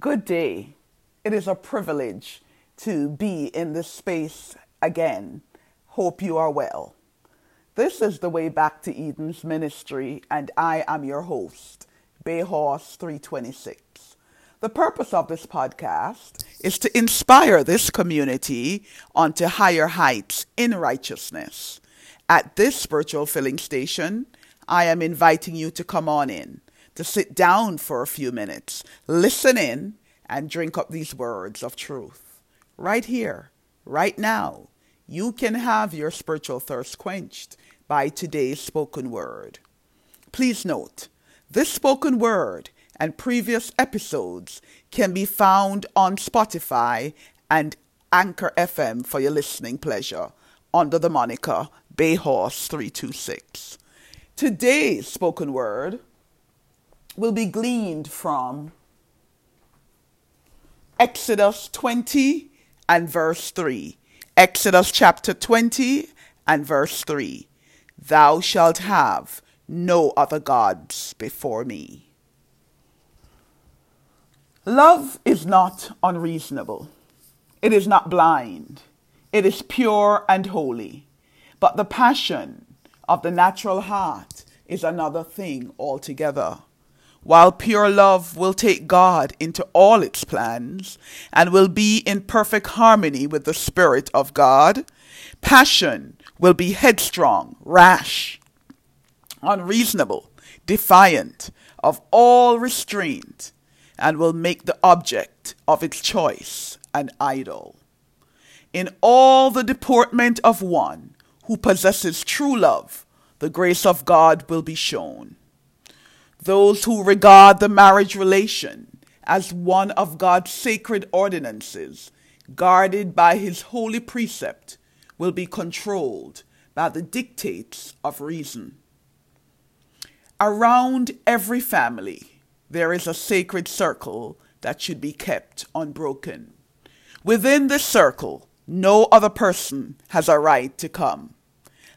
Good day. It is a privilege to be in this space again. Hope you are well. This is the Way Back to Eden's ministry, and I am your host, Bayhorse 326. The purpose of this podcast is to inspire this community onto higher heights in righteousness. At this spiritual filling station, I am inviting you to come on in, to sit down for a few minutes, listen in, and drink up these words of truth. Right here, right now, you can have your spiritual thirst quenched by today's spoken word. Please note, this spoken word and previous episodes can be found on Spotify and Anchor FM for your listening pleasure under the moniker Bayhorse326. Today's spoken word will be gleaned from Exodus 20 and verse 3. Exodus chapter 20 and verse 3. Thou shalt have no other gods before me. Love is not unreasonable. It is not blind. It is pure and holy. But the passion of the natural heart is another thing altogether. While pure love will take God into all its plans and will be in perfect harmony with the Spirit of God, passion will be headstrong, rash, unreasonable, defiant of all restraint, and will make the object of its choice an idol. In all the deportment of one who possesses true love, the grace of God will be shown. Those who regard the marriage relation as one of God's sacred ordinances, guarded by his holy precept, will be controlled by the dictates of reason. Around every family, there is a sacred circle that should be kept unbroken. Within this circle, no other person has a right to come.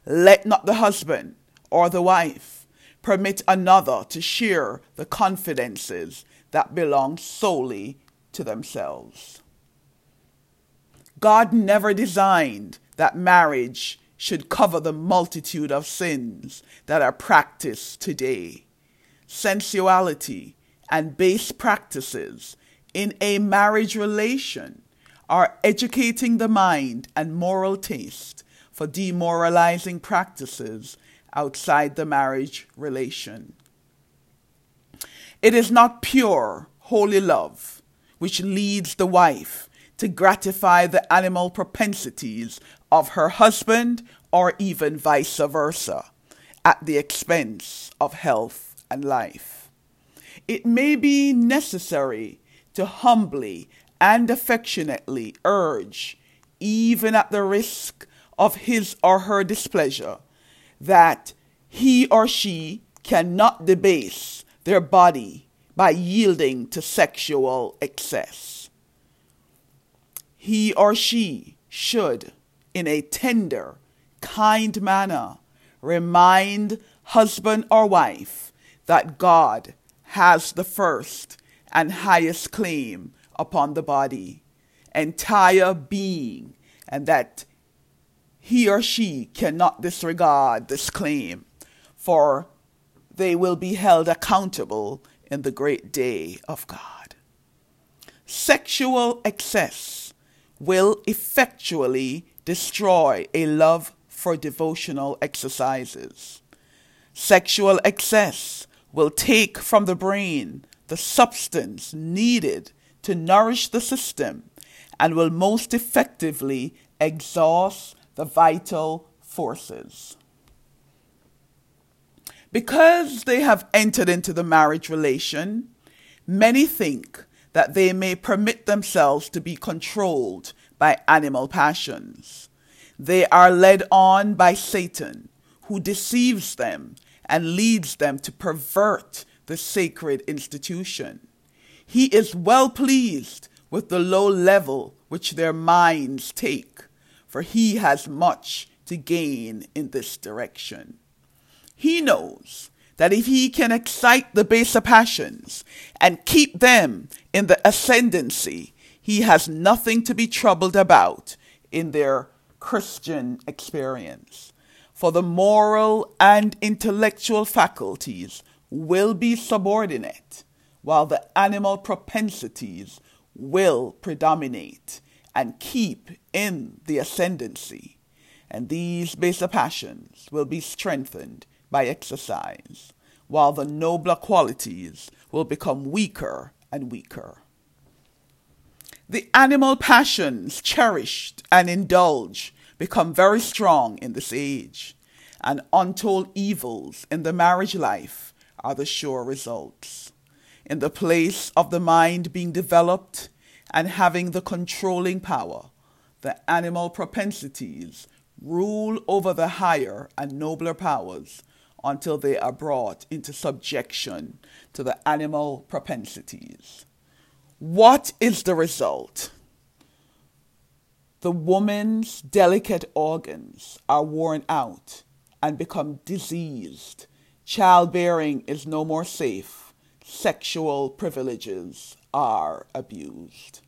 Let not the husband or the wife permit another to share the confidences that belong solely to themselves. God never designed that marriage should cover the multitude of sins that are practiced today. Sensuality and base practices in a marriage relation are educating the mind and moral taste for demoralizing practices outside the marriage relation. It is not pure, holy love which leads the wife to gratify the animal propensities of her husband or even vice versa at the expense of health and life. It may be necessary to humbly and affectionately urge, even at the risk of his or her displeasure, that he or she cannot debase their body by yielding to sexual excess. He or she should, in a tender, kind manner, remind husband or wife that God has the first and highest claim upon the body, entire being, and that he or she cannot disregard this claim, for they will be held accountable in the great day of God. Sexual excess will effectually destroy a love for devotional exercises. Sexual excess will take from the brain the substance needed to nourish the system and will most effectively exhaust the vital forces. Because they have entered into the marriage relation, many think that they may permit themselves to be controlled by animal passions. They are led on by Satan, who deceives them and leads them to pervert the sacred institution. He is well pleased with the low level which their minds take for he has much to gain in this direction. He knows that if he can excite the baser passions and keep them in the ascendancy, he has nothing to be troubled about in their Christian experience. For the moral and intellectual faculties will be subordinate, while the animal propensities will predominate and keep in the ascendancy. And these baser passions will be strengthened by exercise, while the nobler qualities will become weaker and weaker. The animal passions cherished and indulged become very strong in this age, and untold evils in the marriage life are the sure results. In the place of the mind being developed and having the controlling power, the animal propensities rule over the higher and nobler powers until they are brought into subjection to the animal propensities. What is the result? The woman's delicate organs are worn out and become diseased. Childbearing is no more safe. Sexual privileges are abused.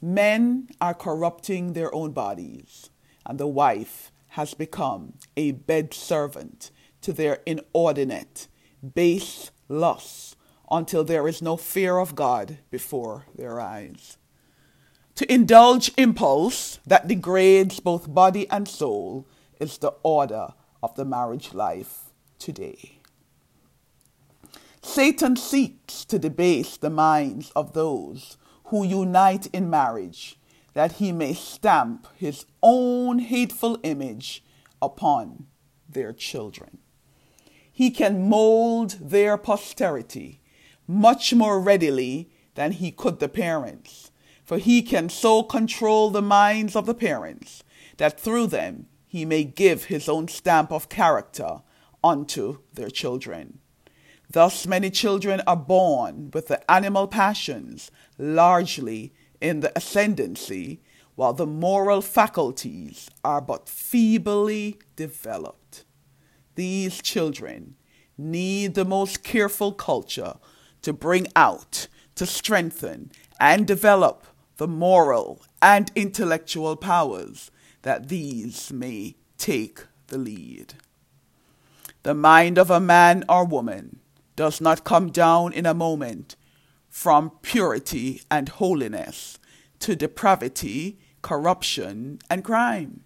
Men are corrupting their own bodies, and the wife has become a bed servant to their inordinate, base lusts until there is no fear of God before their eyes. To indulge impulse that degrades both body and soul is the order of the marriage life today. Satan seeks to debase the minds of those who unite in marriage, that he may stamp his own hateful image upon their children. He can mold their posterity much more readily than he could the parents, for he can so control the minds of the parents that through them he may give his own stamp of character unto their children. Thus, many children are born with the animal passions largely in the ascendancy, while the moral faculties are but feebly developed. These children need the most careful culture to bring out, to strengthen, and develop the moral and intellectual powers that these may take the lead. The mind of a man or woman does not come down in a moment from purity and holiness to depravity, corruption, and crime.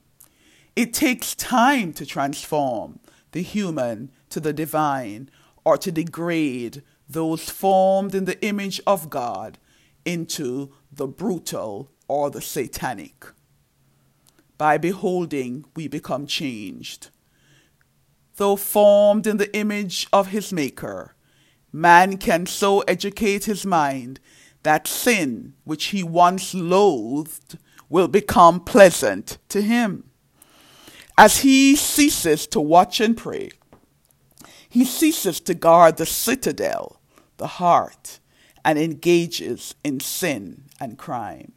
It takes time to transform the human to the divine or to degrade those formed in the image of God into the brutal or the satanic. By beholding, we become changed. Though formed in the image of his Maker, man can so educate his mind that sin, which he once loathed, will become pleasant to him. As he ceases to watch and pray, he ceases to guard the citadel, the heart, and engages in sin and crime.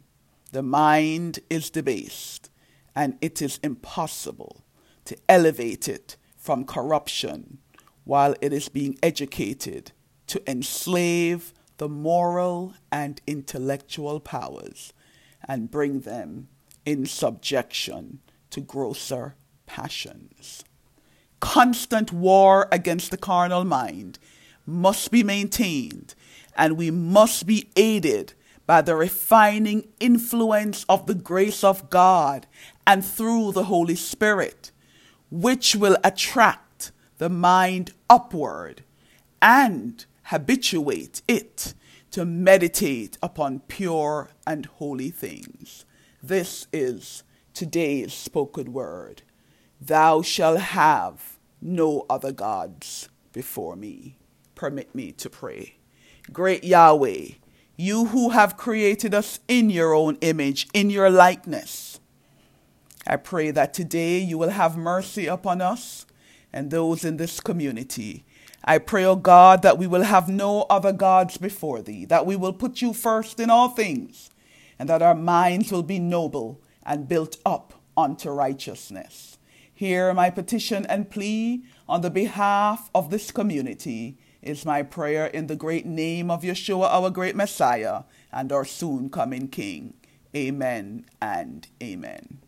The mind is debased, and it is impossible to elevate it from corruption while it is being educated to enslave the moral and intellectual powers and bring them in subjection to grosser passions. Constant war against the carnal mind must be maintained, and we must be aided by the refining influence of the grace of God and through the Holy Spirit, which will attract the mind upward and habituate it to meditate upon pure and holy things. This is today's spoken word. Thou shalt have no other gods before me. Permit me to pray. Great Yahweh, you who have created us in your own image, in your likeness, I pray that today you will have mercy upon us and those in this community I pray, O God, that we will have no other gods before thee, that we will put you first in all things, and that our minds will be noble and built up unto righteousness. Hear my petition and plea On the behalf of this community is my prayer in the great name of Yeshua, our great Messiah, and our soon coming King. Amen and amen.